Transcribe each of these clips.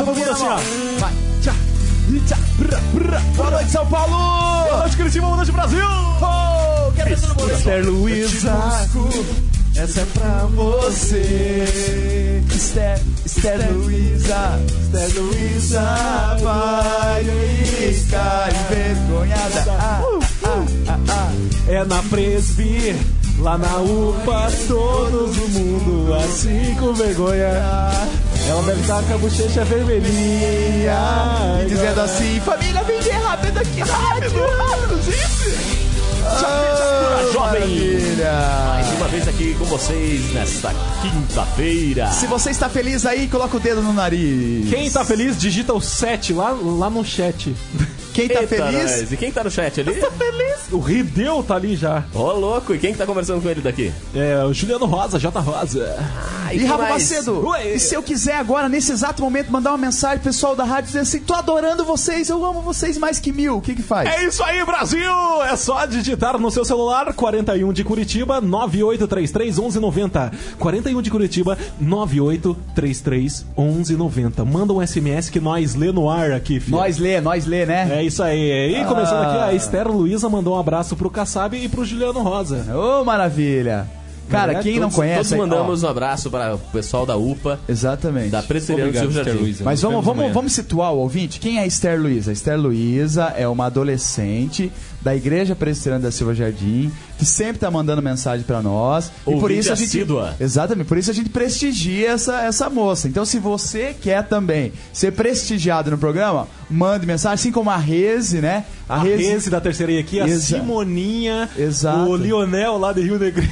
Todo mundo assim, ó. Vai. Tchá. E tchá. Brá, brá. Boa noite, São Paulo! Boa noite, Curitiba. Boa noite, Brasil! Oh, quero ver todo mundo. Esther Luiza, essa é pra você. Esther, Esther Luiza, Esther Luiza vai ficar envergonhada. Ah, ah, ah, ah. É na Presby, lá na UPA, todo mundo assim com vergonha. Ela deve estar com a bochecha vermelhinha. E dizendo assim, família, vem de rápido aqui na rádio. Mistura Jovem. Maravilha. Mais uma vez aqui com vocês nesta quinta-feira. Se você está feliz aí, coloca o dedo no nariz. Quem tá feliz, digita o 7 lá, lá no chat. Quem tá Eita, feliz? nós. E quem tá no chat ali? O Rideu tá ali já. Ô, louco. E quem que tá conversando com ele daqui? É, o Juliano Rosa, J. Rosa. Ah, E Rafa? Macedo, Ué. e se eu quiser agora, nesse exato momento, mandar uma mensagem pro pessoal da rádio dizendo assim, tô adorando vocês, eu amo vocês mais que mil, o que que faz? É isso aí, Brasil! É só digitar no seu celular 41 de Curitiba 9833 1190. 41 de Curitiba 9833 1190. Manda um SMS que nós lê no ar aqui, filho. Nós lê, nós lê, né? É isso aí. E começando aqui, Ah. a Esther Luiza mandou um abraço pro Kassab e pro Juliano Rosa. Ô, maravilha. Cara, É, quem não Todos- conhece... Todos aí, ó, mandamos um abraço para o pessoal da UPA, Exatamente. da Presbiteriana Obrigado, Silvio Jardim. Luiza. Mas vamos, vamos, vamos situar o ouvinte. Quem é a Esther Luiza? A Esther Luiza é uma adolescente da Igreja Presbiteriana da Silva Jardim, que sempre tá mandando mensagem pra nós. e por Ouvinte isso a gente. assídua. Exatamente, por isso a gente prestigia essa, essa moça. Então, se você quer também ser prestigiado no programa, mande mensagem, assim como a Reze, né? A Reze da terceira aqui, a Exa- Simoninha, Exato. o Lionel lá de Rio Negrinho.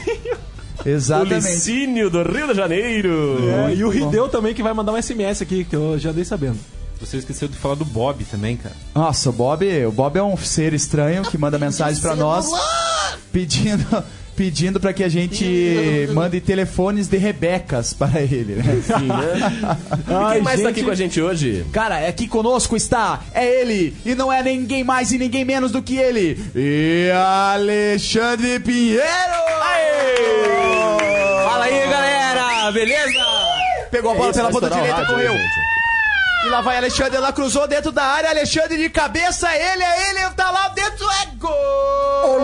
O Exatamente. Licínio do Rio de Janeiro. É, e o Rideu também que vai mandar um SMS aqui, que eu já dei sabendo. Você esqueceu de falar do Bob também, cara. Nossa, o Bob, o Bob é um ser estranho que manda mensagem pra nós pedindo pedindo para que a gente mande telefones de Rebecas para ele, né? Enfim, né? E Ai, quem mais tá gente. aqui com a gente hoje? Cara, aqui conosco está é ele e não é ninguém mais e ninguém menos do que ele, e Alexandre Pinheiro. Galera! Beleza? Pegou a bola pela Vai ponta o direita, correu. E lá vai Alexandre, ela cruzou dentro da área, Alexandre de cabeça, ele é ele, tá lá dentro, é gol!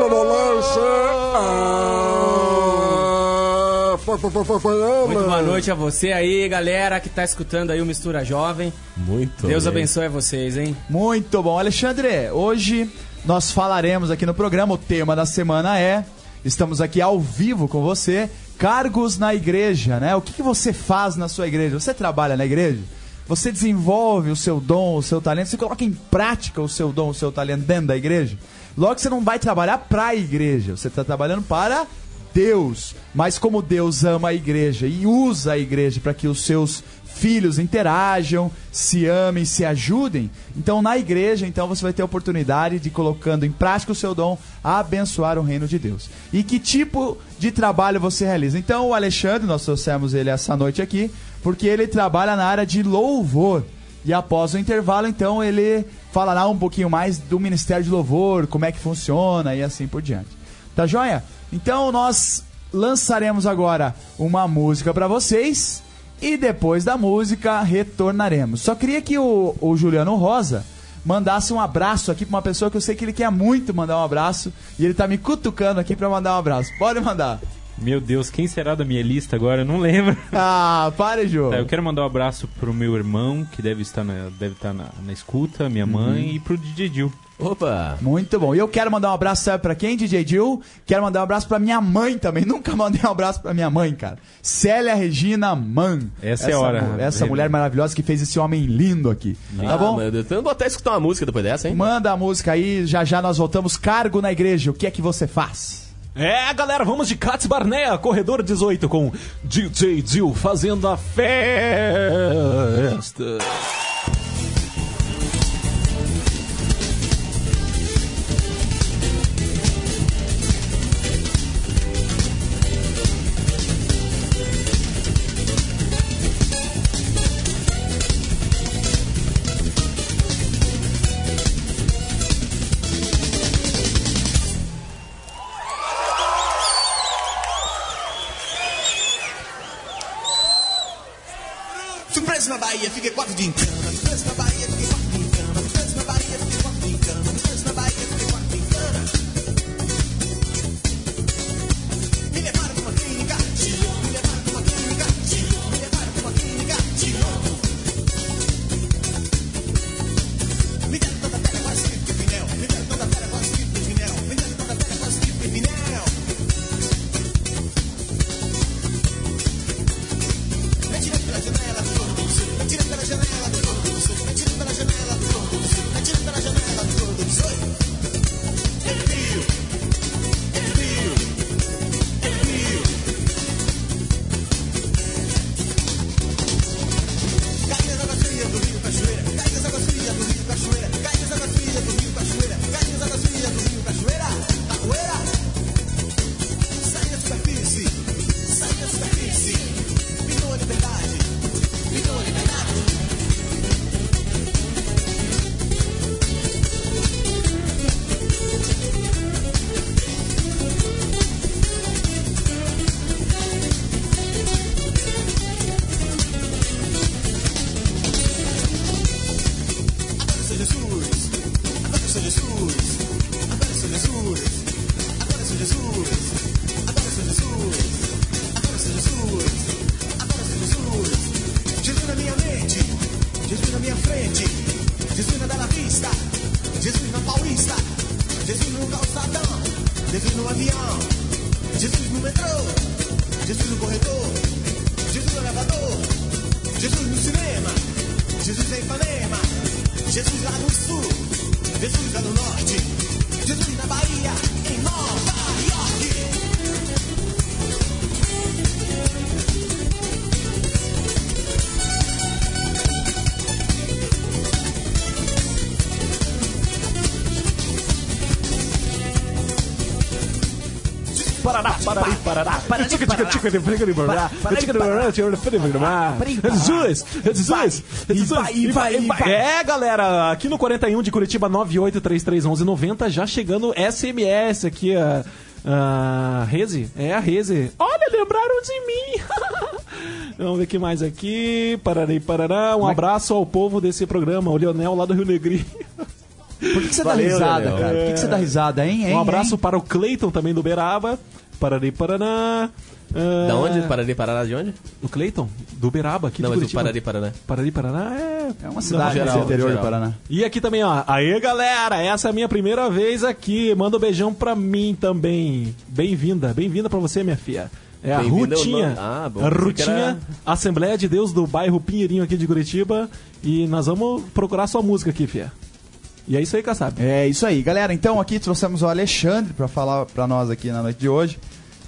Muito boa noite a você aí, galera que tá escutando aí o Mistura Jovem. Muito Deus bem. abençoe vocês, hein? Muito bom, Alexandre. Hoje nós falaremos aqui no programa. O tema da semana é: estamos aqui ao vivo com você. Cargos na igreja, né? O que, que você faz na sua igreja? Você trabalha na igreja? Você desenvolve o seu dom, o seu talento? Você coloca em prática o seu dom, o seu talento dentro da igreja? Logo, você não vai trabalhar para a igreja, você está trabalhando para Deus. Mas como Deus ama a igreja e usa a igreja para que os seus filhos interajam, se amem, se ajudem, então na igreja, então você vai ter a oportunidade de colocando em prática o seu dom, abençoar o reino de Deus. E que tipo de trabalho você realiza? Então o Alexandre, nós trouxemos ele essa noite aqui, porque ele trabalha na área de louvor. E após o intervalo, então, ele falará um pouquinho mais do Ministério de Louvor, como é que funciona e assim por diante. Tá joia? Então nós lançaremos agora uma música para vocês e depois da música retornaremos. Só queria que o, o Juliano Rosa mandasse um abraço aqui pra uma pessoa que eu sei que ele quer muito mandar um abraço e ele tá me cutucando aqui pra mandar um abraço. Pode mandar. Meu Deus, quem será da minha lista agora? Eu não lembro. Ah, pare, Jô. Tá, eu quero mandar um abraço pro meu irmão, que deve estar na, deve estar na, na escuta, minha mãe, e pro DJ Dil. Opa! Muito bom. E eu quero mandar um abraço, sabe pra quem, DJ Jill? Quero mandar um abraço pra minha mãe também. Nunca mandei um abraço pra minha mãe, cara. Célia Regina Man. Essa é a hora. mu- Essa mulher maravilhosa que fez esse homem lindo aqui. Tá Ah, bom? meu Deus. Então eu vou até escutar uma música depois dessa, hein? Manda a música aí, já já nós voltamos. Cargo na igreja, o que é que você faz? É, galera, vamos de Cats Barnea, Corredor 18, com DJ Dil fazendo a festa. Tu na Bahia, fiquei quatro dias em na Bahia. É, galera, aqui no 41 de Curitiba, 98331190, já chegando SMS aqui, a, Reze, é a Reze. Olha, lembraram de mim. Vamos ver o que mais aqui. Pararei, parará. Um abraço ao povo desse programa, o Leonel lá do Rio Negrinho. Por que, que você Valeu, dá risada, Leonel. cara? Por que, que você dá risada, hein? hein Um abraço hein? para o Cleiton também do Beraba. Pararei, paraná. Ah, Da onde? Parari, Paraná, de onde? O Cleiton, do Beraba, aqui Não, de mas o Curitiba. Parari, Paraná. Parari, Paraná é... É uma cidade geral, do interior geral. do Paraná. E aqui também, ó. Aê, galera, essa é a minha primeira vez aqui. Manda um beijão pra mim também. Bem-vinda, bem-vinda pra você, minha filha. É a o Rutinha. Ah, bom, a Rutinha, era- Assembleia de Deus do bairro Pinheirinho aqui de Curitiba. E nós vamos procurar sua música aqui, filha. E é isso aí, Kassab. É isso aí, galera. Então aqui trouxemos o Alexandre para falar para nós aqui na noite de hoje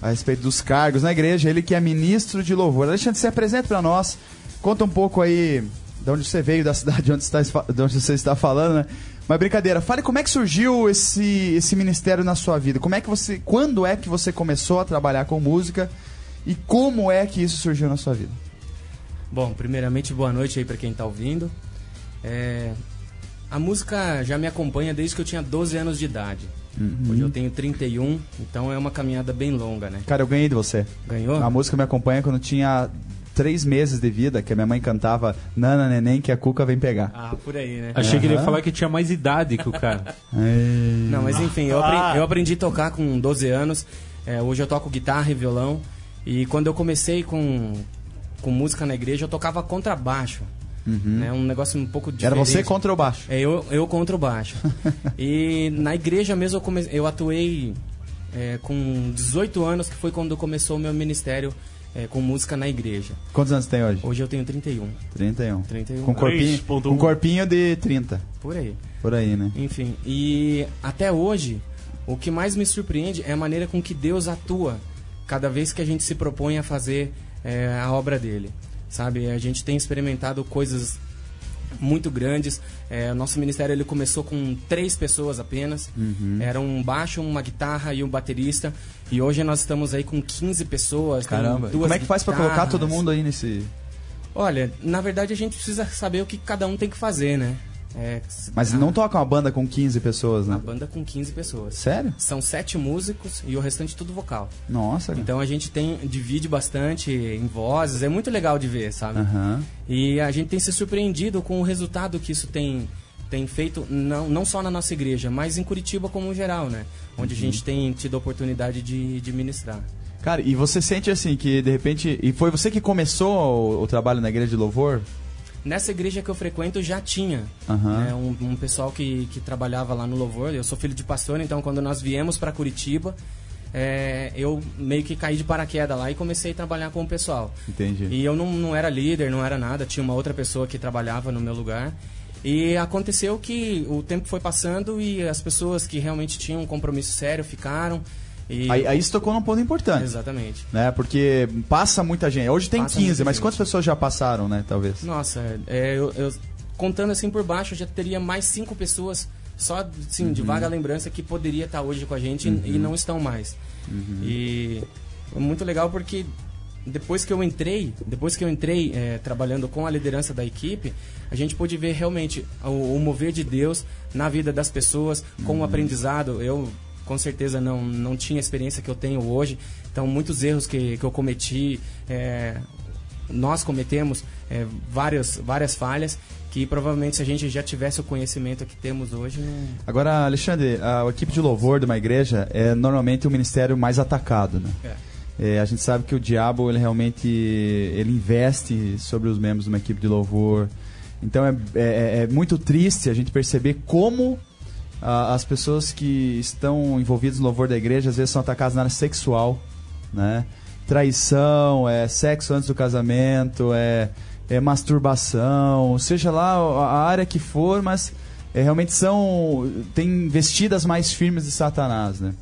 a respeito dos cargos na igreja. Ele que é ministro de louvor. Alexandre, se apresenta para nós. Conta um pouco aí de onde você veio, da cidade de onde, está, de onde você está falando, né? Mas brincadeira, fale como é que surgiu esse, esse ministério na sua vida. Como é que você, quando é que você começou a trabalhar com música e como é que isso surgiu na sua vida? Bom, primeiramente, boa noite aí pra quem tá ouvindo. É, A música já me acompanha desde que eu tinha 12 anos de idade. Hoje eu tenho 31, então é uma caminhada bem longa, né? Cara, eu ganhei de você. Ganhou? A música me acompanha quando eu tinha três meses de vida, que a minha mãe cantava Nana Neném, que a Cuca vem pegar. Ah, por aí, né? Achei que ele ia falar que tinha mais idade que o cara. Não, mas enfim, eu aprendi, eu aprendi a tocar com 12 anos. É, hoje eu toco guitarra e violão. E quando eu comecei com, com música na igreja, eu tocava contrabaixo. Né? Um negócio um pouco diferente. Era você contra o baixo. É, eu, eu contra o baixo. e na igreja mesmo eu, come... eu atuei é, com 18 anos, que foi quando começou o meu ministério é, com música na igreja. Quantos anos tem hoje? Hoje eu tenho 31, 31. 31 Com corpinho, 3.1. com corpinho de 30. por aí. Por aí, né? Enfim, e até hoje, o que mais me surpreende é a maneira com que Deus atua cada vez que a gente se propõe a fazer é, a obra dele. Sabe, a gente tem experimentado coisas muito grandes. É, o nosso ministério ele começou com três pessoas apenas. Era um baixo, uma guitarra e um baterista. E hoje nós estamos aí com 15 pessoas. Caramba. Como é que faz pra colocar todo mundo aí nesse. Olha, na verdade a gente precisa saber o que cada um tem que fazer, né? É, Mas a- não toca uma banda com 15 pessoas, Uma né? banda com 15 pessoas. Sério? São sete músicos e o restante tudo vocal. Nossa, cara. Então a gente tem divide bastante em vozes, é muito legal de ver, sabe? Aham. E a gente tem se surpreendido com o resultado que isso tem, tem feito, não, não só na nossa igreja, mas em Curitiba como geral, né? Onde Uhum. a gente tem tido a oportunidade de, de ministrar. Cara, e você sente assim que de repente. E foi você que começou o, o trabalho na igreja de louvor? Nessa igreja que eu frequento já tinha Aham. né, um, um pessoal que, que trabalhava lá no Louvor. Eu sou filho de pastor, então quando nós viemos para Curitiba, é, eu meio que caí de paraquedas lá e comecei a trabalhar com o pessoal. Entendi. E eu não, não era líder, não era nada, tinha uma outra pessoa que trabalhava no meu lugar. E aconteceu que o tempo foi passando e as pessoas que realmente tinham um compromisso sério ficaram. E... Aí, aí você tocou num ponto importante. Exatamente. Né? Porque passa muita gente. Hoje tem Passa 15, muita mas gente. quantas pessoas já passaram, né? Talvez. Nossa, é, eu, eu- contando assim por baixo, eu já teria mais cinco pessoas só assim, de vaga lembrança que poderia estar hoje com a gente e- e não estão mais. E é muito legal porque depois que eu entrei, depois que eu entrei é, trabalhando com a liderança da equipe, a gente pôde ver realmente o, o mover de Deus na vida das pessoas, com o aprendizado. Eu com certeza não, não tinha a experiência que eu tenho hoje, então muitos erros que, que eu cometi, é, nós cometemos é, várias, várias falhas que provavelmente se a gente já tivesse o conhecimento que temos hoje, não... Agora, Alexandre, a, a equipe de louvor de uma igreja é normalmente o ministério mais atacado, né? É. É, a gente sabe que o diabo ele realmente ele investe sobre os membros de uma equipe de louvor. Então é, é, é muito triste a gente perceber como ah, as pessoas que estão envolvidas no louvor da igreja às vezes são atacadas na área sexual, né? Traição, é sexo antes do casamento, é, é masturbação, seja lá a área que for, mas é, realmente são tem vestidas mais firmes de Satanás, né?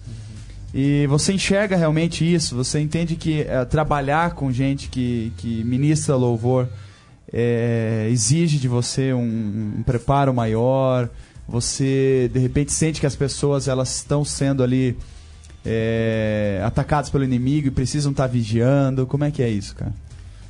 E você enxerga realmente isso, você entende que eh, trabalhar com gente que, que ministra louvor eh, exige de você um, um preparo maior, você de repente sente que as pessoas elas estão sendo ali eh, atacadas pelo inimigo e precisam estar vigiando. Como é que é isso, cara?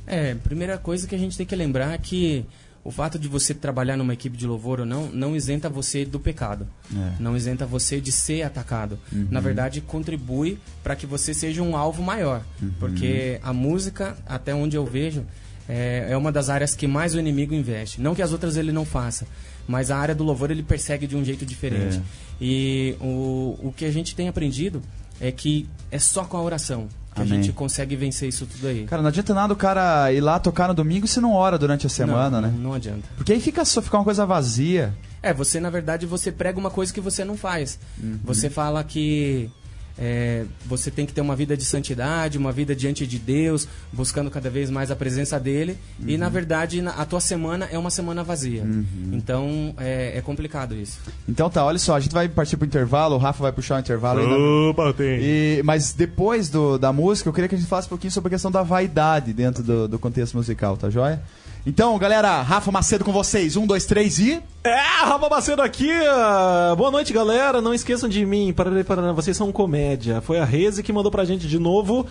É, primeira coisa que a gente tem que lembrar é que o fato de você trabalhar numa equipe de louvor ou não, não isenta você do pecado. É. Não isenta você de ser atacado. Na verdade, contribui para que você seja um alvo maior. Porque a música, até onde eu vejo, é, é uma das áreas que mais o inimigo investe. Não que as outras ele não faça, mas a área do louvor ele persegue de um jeito diferente. É. E o, o que a gente tem aprendido é que é só com a oração que Amém. a gente consegue vencer isso tudo aí. Cara, não adianta nada o cara ir lá tocar no domingo se não ora durante a semana, não, né? Não adianta. Porque aí fica só fica uma coisa vazia. É, você na verdade você prega uma coisa que você não faz. Uhum. Você fala que é, você tem que ter uma vida de santidade, uma vida diante de Deus, buscando cada vez mais a presença dele. E Uhum. na verdade na- a tua semana é uma semana vazia. Então é, é complicado isso. Então tá, olha só, a gente vai partir pro intervalo, o Rafa vai puxar o intervalo Opa, tem. E, mas depois do, da música, eu queria que a gente falasse um pouquinho sobre a questão da vaidade dentro do, do contexto musical, tá joia? Então, galera, Rafa Macedo com vocês. Um, dois, três e. É, Rafa Macedo aqui. ah, Boa noite, galera. Não esqueçam de mim. Parará, parará, Vocês são comédia. Foi a Reze que mandou pra gente de novo.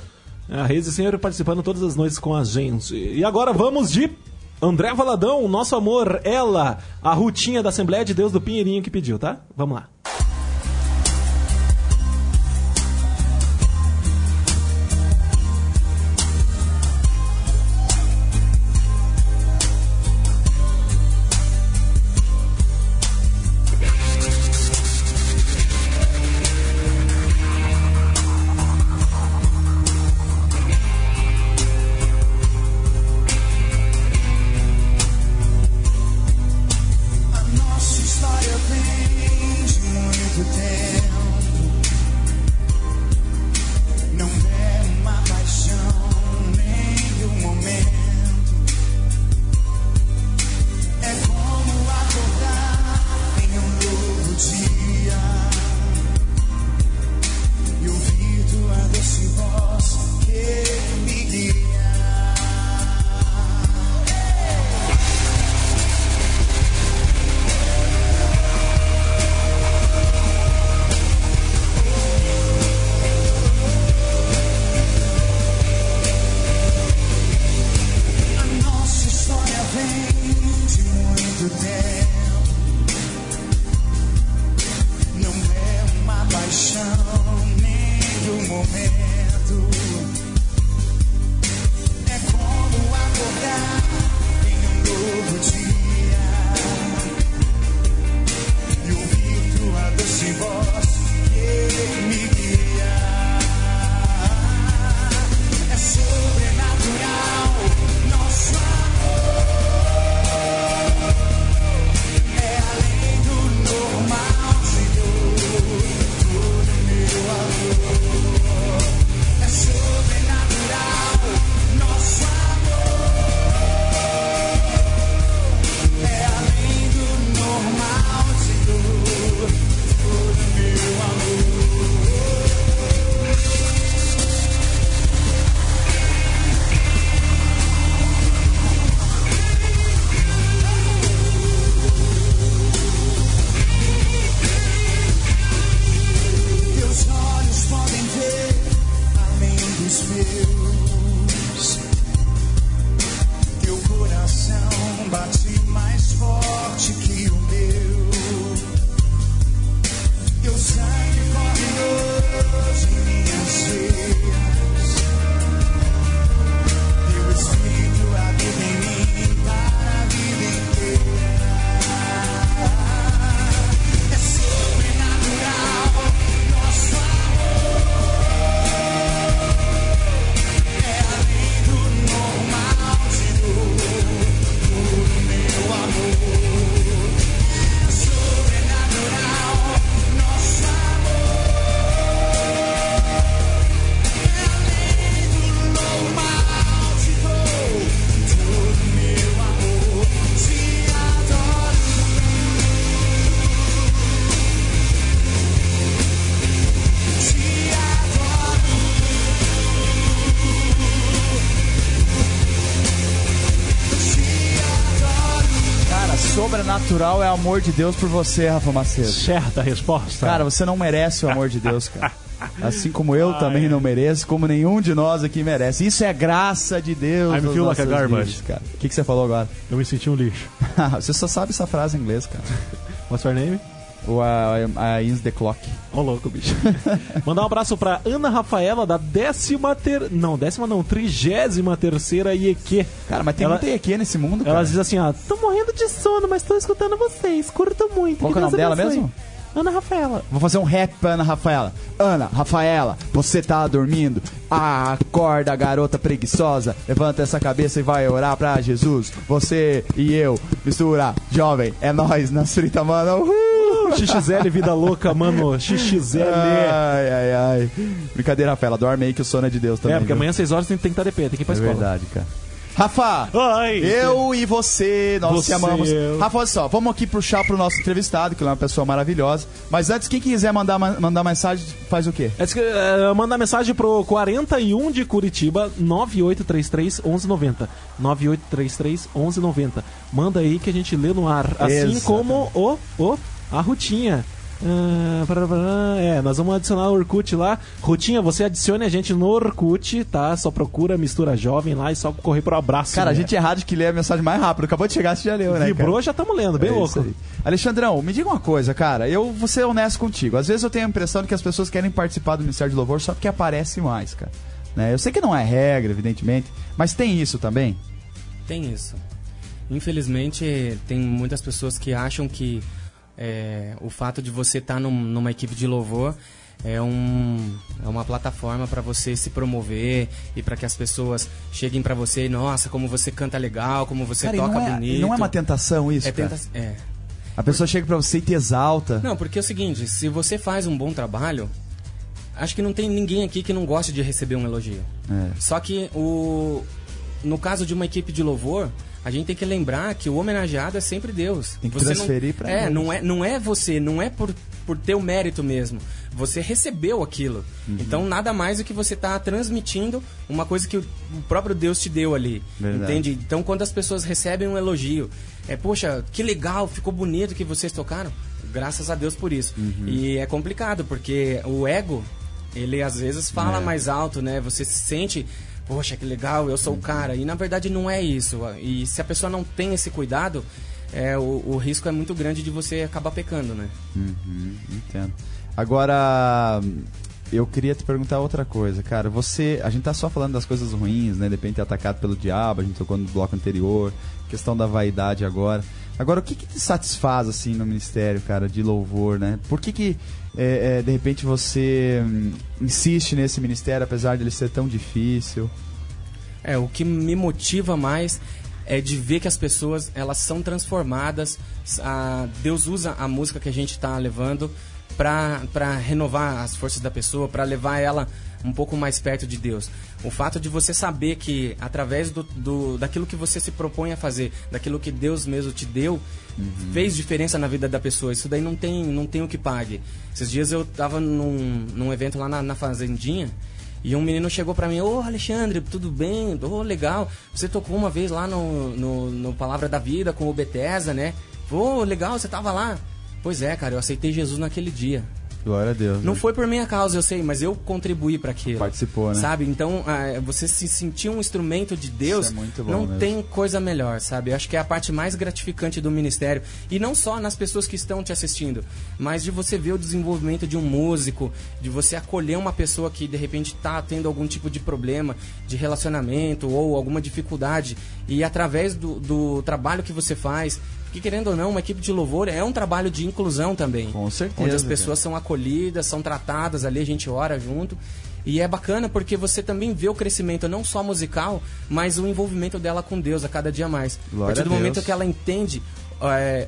A Reze sempre participando todas as noites com a gente. E agora vamos de André Valadão, nosso amor, ela, a Rutinha da Assembleia de Deus do Pinheirinho que pediu, tá? Vamos lá. Amor de Deus por você, Rafa Macedo. Certa resposta. Cara, você não merece o amor de Deus, cara. Assim como eu também não mereço, como nenhum de nós aqui merece. Isso é graça de Deus. I feel like a garbage. vidas, cara. O que, que você falou agora? eu me senti um lixo. você só sabe essa frase em inglês, cara. What's your name? O a, a Ins the Clock. Ô, louco, bicho. Mandar um abraço pra Ana Rafaela, da décima ter... Não, décima não, trigésima terceira IEQ. Cara, mas tem Ela- muito EQ nesse mundo, Ela cara. diz assim, ó, tô morrendo de sono, mas tô escutando vocês, curto muito. Qual que é o nome dela abençoe. mesmo? Ana Rafaela. Vou fazer um rap pra Ana Rafaela. Ana, Rafaela, você tá dormindo? Ah, acorda, garota preguiçosa. Levanta essa cabeça e vai orar pra Jesus. Você e eu, mistura, jovem, é nós na frita, mano. Uhul! XXL Vida Louca, mano. XXL. Ai, ai, ai. Brincadeira, Rafaela, dorme aí que o sono é de Deus também. é, porque viu? amanhã às 6 horas tem, que estar de pé, tem que ir pra É escola. verdade, cara. Rafa, Ai, eu e você, nós Você, te amamos. eu. Rafa, olha só, vamos aqui puxar pro nosso entrevistado, que ele é uma pessoa maravilhosa. Mas antes, quem quiser mandar, ma- mandar mensagem, faz o quê? É, que, é, mandar mensagem pro 41 de Curitiba, 9833 1190. 9833 1190. Manda aí que a gente lê no ar. Assim Exatamente. como o, o a Rutinha. Ah, é, nós vamos adicionar o Orkut lá. Rutinha, você adicione a gente no Orkut, tá? Só procura Mistura Jovem lá e só correr pro abraço. Cara, a né? gente é rádio que lê a mensagem mais rápido. Acabou de chegar, você já leu, né? cara? Vibrou, já estamos lendo, bem É louco. Alexandrão, me diga uma coisa, cara. Eu vou ser honesto contigo. Às vezes eu tenho a impressão de que as pessoas querem participar do Ministério de Louvor só porque aparece mais, cara. Né? Eu sei que não é regra, evidentemente, mas tem isso também. Tem isso. Infelizmente, tem muitas pessoas que acham que é, o fato de você estar numa equipe de louvor é, um, é uma plataforma para você se promover e para que as pessoas cheguem para você e, nossa, como você canta legal, como você cara, toca não é, bonito. não é uma tentação isso, É tenta- é. A pessoa chega pra você e te exalta. Não, porque é o seguinte, se você faz um bom trabalho, acho que não tem ninguém aqui que não goste de receber um elogio. É. Só que o no caso de uma equipe de louvor, a gente tem que lembrar que o homenageado é sempre Deus. Tem que Você transferir não, pra É, Deus. não é, não é você, não é por, por ter o mérito mesmo. Você recebeu aquilo. Uhum. Então nada mais do que você tá transmitindo uma coisa que o o próprio Deus te deu ali. Verdade. Entende? Então quando as pessoas recebem um elogio, é, poxa, que legal, ficou bonito que vocês tocaram. Graças a Deus por isso. Uhum. E é complicado, porque o ego, ele às vezes fala É. mais alto, né? Você se sente, poxa, que legal, eu sou o cara. E na verdade não é isso. E se a pessoa não tem esse cuidado, é, o, o risco é muito grande de você acabar pecando, né? Uhum, entendo. Agora, eu queria te perguntar outra coisa, cara. Você, a gente tá só falando das coisas ruins, né? De repente é atacado pelo diabo, a gente tocou no bloco anterior, questão da vaidade agora. Agora, o que, que te satisfaz assim no ministério, cara, de louvor, né? Por que que é, é, de repente você hum, insiste nesse ministério, apesar dele ser tão difícil? É, o que me motiva mais é de ver que as pessoas elas são transformadas. A, Deus usa a música que a gente está levando para renovar as forças da pessoa, para levar ela um pouco mais perto de Deus. O fato de você saber que através do, do, daquilo que você se propõe a fazer, daquilo que Deus mesmo te deu, fez diferença na vida da pessoa. Isso daí não tem, não tem o que pague. Esses dias eu tava num, num evento lá na, na Fazendinha e um menino chegou pra mim, ô Alexandre, tudo bem? Ô, legal. Você tocou uma vez lá no, no, no Palavra da Vida com o Bethesda, né? Ô, legal, você tava lá. Pois é, cara, eu aceitei Jesus naquele dia. Glória a Deus. Não né? foi por minha causa, eu sei, mas eu contribuí para aquilo. Participou, né? Sabe? Então, ah, você se sentir um instrumento de Deus, é não mesmo. tem coisa melhor, sabe? Eu acho que é a parte mais gratificante do ministério. E não só nas pessoas que estão te assistindo, mas de você ver o desenvolvimento de um músico, de você acolher uma pessoa que de repente está tendo algum tipo de problema de relacionamento ou alguma dificuldade. E através do, do trabalho que você faz. Que querendo ou não, uma equipe de louvor é um trabalho de inclusão também. Com certeza, Onde as cara. pessoas são acolhidas, são tratadas ali, a gente ora junto. E é bacana porque você também vê o crescimento não só musical, mas o envolvimento dela com Deus a cada dia mais. Glória a partir do a momento que ela entende é,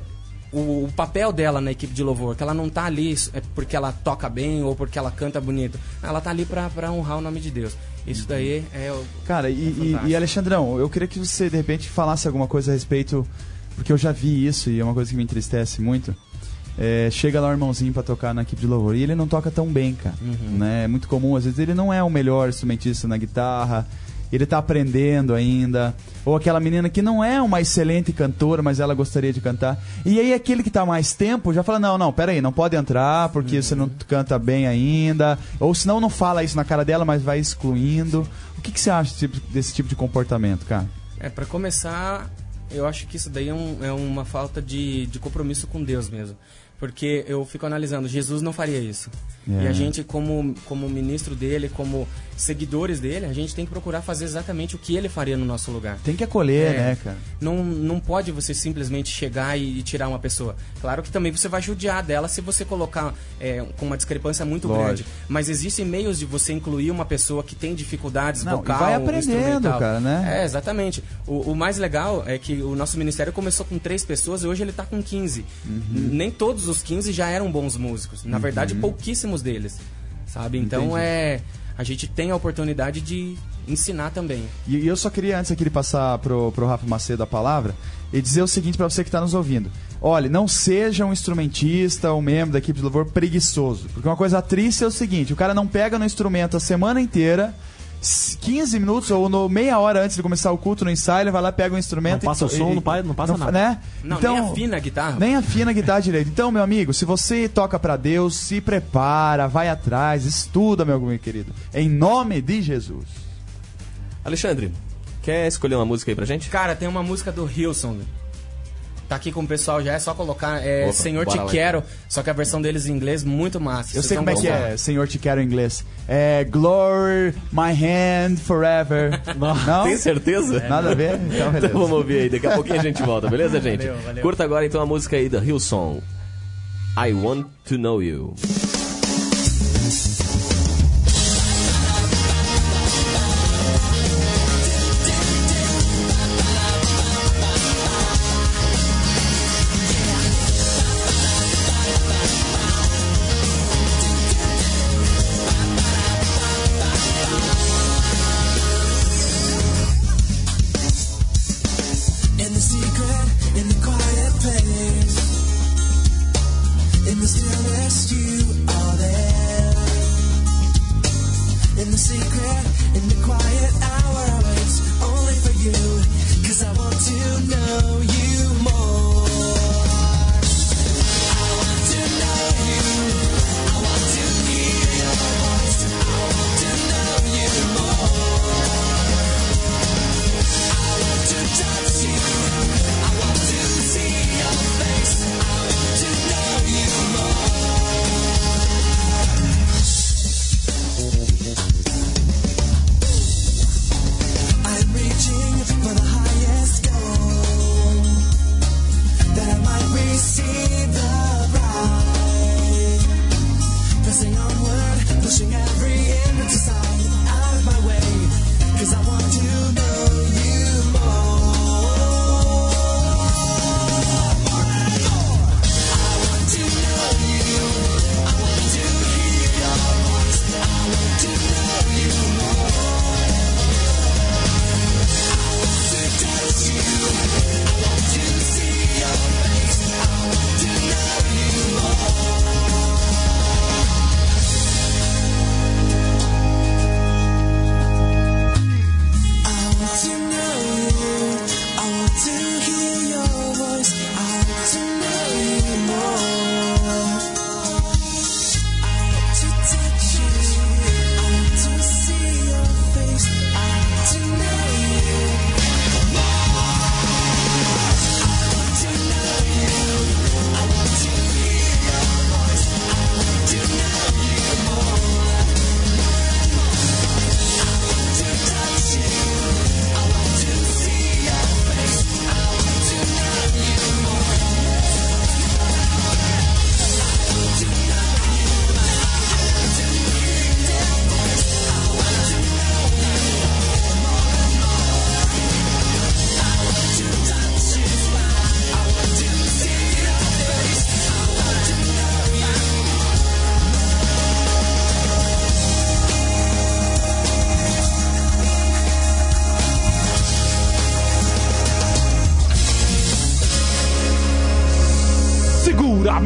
o, o papel dela na equipe de louvor, que ela não tá ali é porque ela toca bem ou porque ela canta bonito. Ela tá ali pra honrar o nome de Deus. Isso daí é o. Cara, e, e- e, Alexandrão, eu queria que você de repente falasse alguma coisa a respeito, porque eu já vi isso e é uma coisa que me entristece muito. É, chega lá o irmãozinho pra tocar na equipe de louvor e ele não toca tão bem, cara. Né? É muito comum, às vezes ele não é o melhor instrumentista na guitarra, ele tá aprendendo ainda. Ou aquela menina que não é uma excelente cantora, mas ela gostaria de cantar. E aí aquele que tá mais tempo já fala: não, não, peraí, não pode entrar porque você não canta bem ainda. Ou senão não fala isso na cara dela, mas vai excluindo. O que, que você acha desse tipo, desse tipo de comportamento, cara? É, pra começar, eu acho que isso daí é, um- é uma falta de, de compromisso com Deus mesmo. Porque eu fico analisando, Jesus não faria isso. É. E a gente, como, como ministro dele, como seguidores dele, a gente tem que procurar fazer exatamente o que ele faria no nosso lugar. Tem que acolher, É. né, cara? Não, não pode você simplesmente chegar e, e tirar uma pessoa. Claro que também você vai judiar dela se você colocar é, com uma discrepância muito Lógico. grande. Mas existem meios de você incluir uma pessoa que tem dificuldades Não, vocal, vai aprendendo, instrumental. cara, né? É, exatamente. O, o mais legal é que o nosso ministério começou com três pessoas e hoje ele está com 15. Uhum. Nem todos os 15 já eram bons músicos. Na verdade, pouquíssimos deles. Sabe? Então Entendi. é. A gente tem a oportunidade de ensinar também. E, e eu só queria, antes aqui de passar pro, pro Rafa Macedo a palavra, e dizer o seguinte pra você que tá nos ouvindo. Olha, não seja um instrumentista ou membro da equipe de louvor preguiçoso. Porque uma coisa triste é o seguinte, o cara não pega no instrumento a semana inteira, 15 minutos ou no meia hora antes de começar o culto no ensaio, ele vai lá, pega o instrumento Não passa e, o som, não pa- não passa nada. Né? Não, então, nem afina a guitarra. Nem afina a guitarra direito. Então, meu amigo, se você toca pra Deus, se prepara, vai atrás, estuda, meu meu querido. Em nome de Jesus. Alexandre, quer escolher uma música aí pra gente? Cara, tem uma música do Hillsong. Tá aqui com o pessoal já, é só colocar é, Opa, Senhor Te lá, Quero, só que a versão deles em inglês muito massa. Eu Vocês sei como é que é, Senhor te quero em inglês. É Glory, my hand forever. Não? Tem certeza? Nada a ver? Então, beleza. Então vamos ouvir aí, daqui a pouquinho a gente volta, beleza, gente? Valeu, valeu. Curta agora então a música aí da Hillsong. I Want to Know You.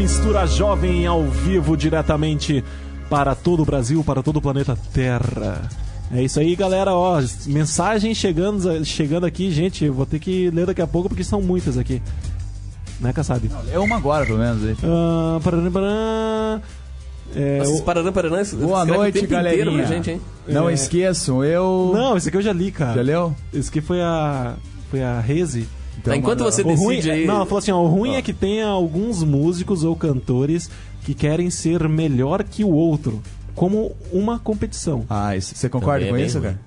Mistura jovem ao vivo diretamente para todo o Brasil, para todo o planeta Terra. É isso aí, galera. Ó, mensagens chegando, chegando aqui, gente. Vou ter que ler daqui a pouco porque são muitas aqui. Né, Kassab? É uma agora, pelo menos. aí. Ah, pararam, pararam. É, Nossa, o- Paraná Paraná Boa noite, galerinha. gente, hein? Não É. esqueçam, eu... Não, esse aqui eu já li, cara. Já leu? Esse aqui foi a. Foi a Reze. Então enquanto você O ruim, decide aí. não, ela falou assim, ó, o ruim Ó. é que tem alguns músicos ou cantores que querem ser melhor que o outro, como uma competição. Ah, isso- você concorda Também é com bem isso, ruim. cara?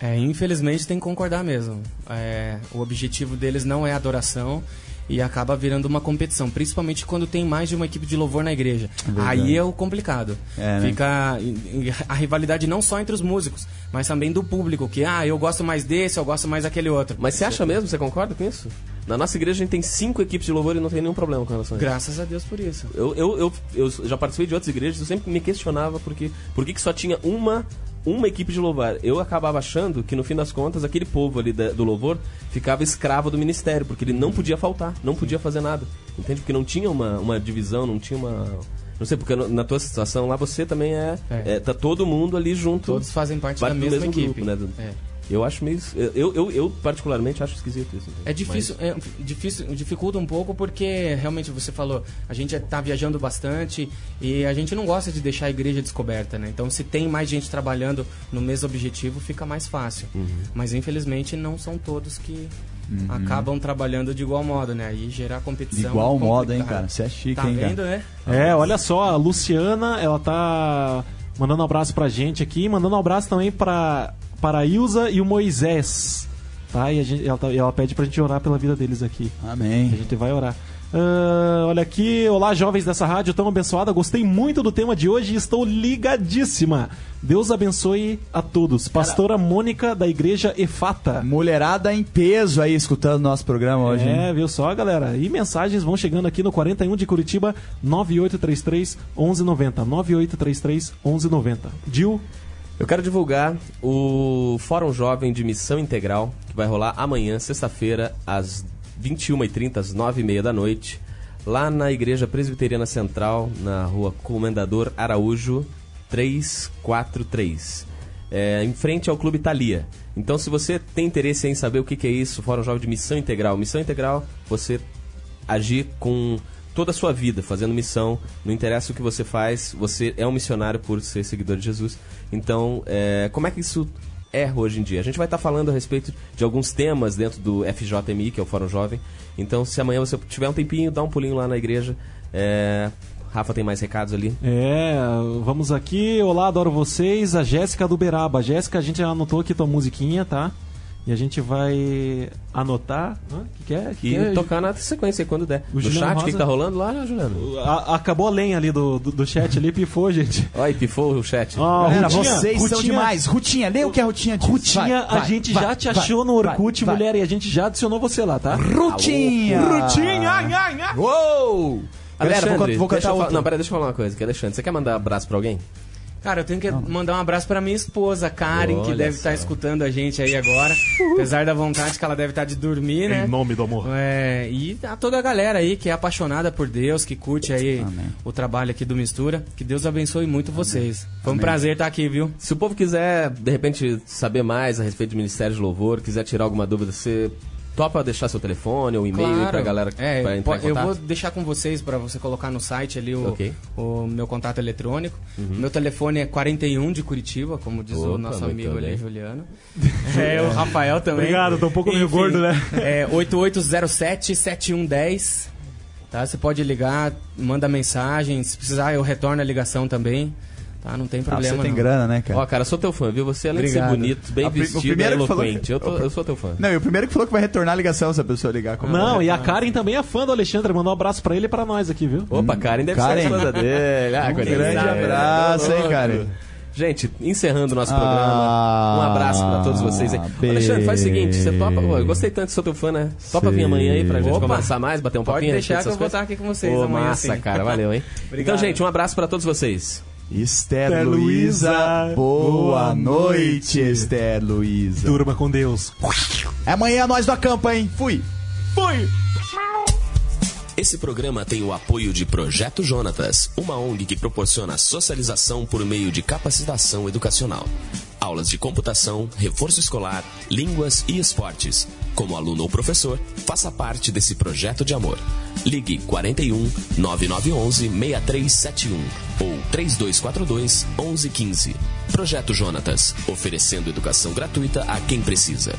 É, infelizmente tem que concordar mesmo. É, o objetivo deles não é adoração e acaba virando uma competição, principalmente quando tem mais de uma equipe de louvor na igreja. verdade. Aí é o complicado. É, né? Fica a rivalidade não só entre os músicos, mas também do público, que ah, eu gosto mais desse, eu gosto mais daquele outro. Mas você acha mesmo? Você concorda com isso? Na nossa igreja a gente tem cinco equipes de louvor e não tem nenhum problema com relação a isso. Graças a Deus por isso. Eu, eu, eu, eu já participei de outras igrejas, eu sempre me questionava porque, por que, que só tinha uma, uma equipe de louvar. Eu acabava achando que, no fim das contas, aquele povo ali da- do louvor ficava escravo do ministério, porque ele não podia faltar, não podia fazer nada. Entende? Porque não tinha uma, uma divisão, não tinha uma. Não sei, porque na tua situação lá você também é. É. é, tá todo mundo ali junto. Todos fazem parte, da do mesma mesmo equipe. grupo, né, É. Eu acho meio. Eu, eu, eu, particularmente, acho esquisito isso. É difícil, é difícil, dificulta um pouco porque realmente você falou, a gente tá viajando bastante e a gente não gosta de deixar a igreja descoberta, né? Então se tem mais gente trabalhando no mesmo objetivo, fica mais fácil. Uhum. Mas infelizmente não são todos que acabam trabalhando de igual modo, né? Aí gerar De competição. igual é modo, hein, cara? Você é chique, Tá hein, vendo, cara? né? É, olha só, a Luciana, ela tá mandando um abraço pra gente aqui, mandando um abraço também pra, para a Ilza e o Moisés. Tá? E a gente, ela, tá- ela pede pra gente orar pela vida deles aqui. A Amém. gente vai orar. Ah, olha aqui, olá jovens dessa rádio tão abençoada, gostei muito do tema de hoje e estou ligadíssima. Deus abençoe a todos. Pastora Mônica da Igreja Efata. Mulherada em peso aí escutando nosso programa hoje. hein? É, viu só, galera? E mensagens vão chegando aqui no 41 de Curitiba, 9833 1190. 9833 1190. Dil, Eu quero divulgar o Fórum Jovem de Missão Integral, que vai rolar amanhã, sexta-feira, às 21h30, às 9h30 da noite, lá na Igreja Presbiteriana Central, na rua Comendador Araújo 343. É, em frente ao Clube Thalia. Então, se você tem interesse em saber o que, que é isso, Fórum Jovem de Missão Integral. Missão Integral, você agir com toda a sua vida, fazendo missão. Não interessa o que você faz, você é um missionário por ser seguidor de Jesus. Então, é, como é que isso é hoje em dia? A gente vai estar falando a respeito de alguns temas dentro do FJMI, que é o Fórum Jovem. Então, se amanhã você tiver um tempinho, dá um pulinho lá na igreja. É, Rafa tem mais recados ali. é, vamos aqui. Olá, adoro vocês. A Jéssica do Beraba. Jéssica, a gente anotou aqui tua musiquinha, tá? E a gente vai anotar. O que, que é? Que E que é? tocar na sequência quando der. O no Juliano chat, o que, tá rolando lá, Juliano? A- acabou a lenha ali do, do, do chat ali, pifou, gente. Olha, pifou o chat. Ó, Galera, Rutinha, vocês são Rutinha- demais. Rutinha, lê o que a Rutinha diz. Rutinha, Vai, a vai, gente vai, já te vai, achou no Orkut, vai. mulher, e a gente já adicionou você lá, tá? Rutinha! Rutinha! ai, ai, ai. Uou! Galera, vou, Alexandre, vou deixa cantar outro. Não, peraí, deixa eu falar uma coisa. Que Alexandre, você quer mandar abraço pra alguém? Cara, eu tenho que mandar um abraço pra minha esposa, Karen, que Olha deve só. estar escutando a gente aí agora. Apesar da vontade que ela deve estar de dormir, né? Em nome do amor. É, e a toda a galera aí que é apaixonada por Deus, que curte aí Amém. o trabalho aqui do Mistura. Que Deus abençoe muito vocês. Foi um Amém. prazer estar aqui, viu? Se o povo quiser, de repente, saber mais a respeito do Ministério de Louvor, quiser tirar alguma dúvida, você topa deixar seu telefone ou e-mail aí pra galera é, pra entrar eu vou deixar com vocês para você colocar no site ali o, Ok. o meu contato eletrônico. Meu telefone é 41 de Curitiba, como diz o Opa, nosso muito amigo ali, bem. Juliano. é, o Rafael também. Obrigado, tô um pouco meio gordo, né? É 8807-7110. Tá? Você pode ligar, manda mensagem. Se precisar, eu retorno a ligação também. Tá? Não tem Ah, problema. você tem não. grana, né, cara? Ó, cara, eu sou teu fã, viu? Você, além de Obrigado. ser bonito, bem A vestido, é primeiro que falou eloquente. que- Eu, tô- eu sou teu fã. Não, e o primeiro que falou que vai retornar a ligação se a pessoa ligar. Como Não, e a Karen também é fã do Alexandre. Mandou um abraço pra ele e pra nós aqui, viu? Opa, Karen deve Karen. ser a esposa dele. Ah, Um grande abraço, hein. Karen? Gente, encerrando o nosso Ah, programa. Um abraço pra todos vocês aí. Alexandre, faz o seguinte, você topa. Pô, eu gostei tanto, sou teu fã, né? Topa vir amanhã aí pra gente Opa. conversar mais, bater um Pode papinho. a deixar que eu vou estar aqui com vocês amanhã. massa, sim. cara, valeu, hein? então, gente, um abraço pra todos vocês. Esther Luiza. boa noite, Esther Luiza. Durma com Deus. Amanhã nós do acampa, hein? Fui! Fui! Esse programa tem o apoio de Projeto Jonatas, uma ONG que proporciona socialização por meio de capacitação educacional. Aulas de computação, reforço escolar, línguas e esportes. Como aluno ou professor, faça parte desse projeto de amor. Ligue 41 9911 6371 ou 3242 1115. Projeto Jonatas, oferecendo educação gratuita a quem precisa.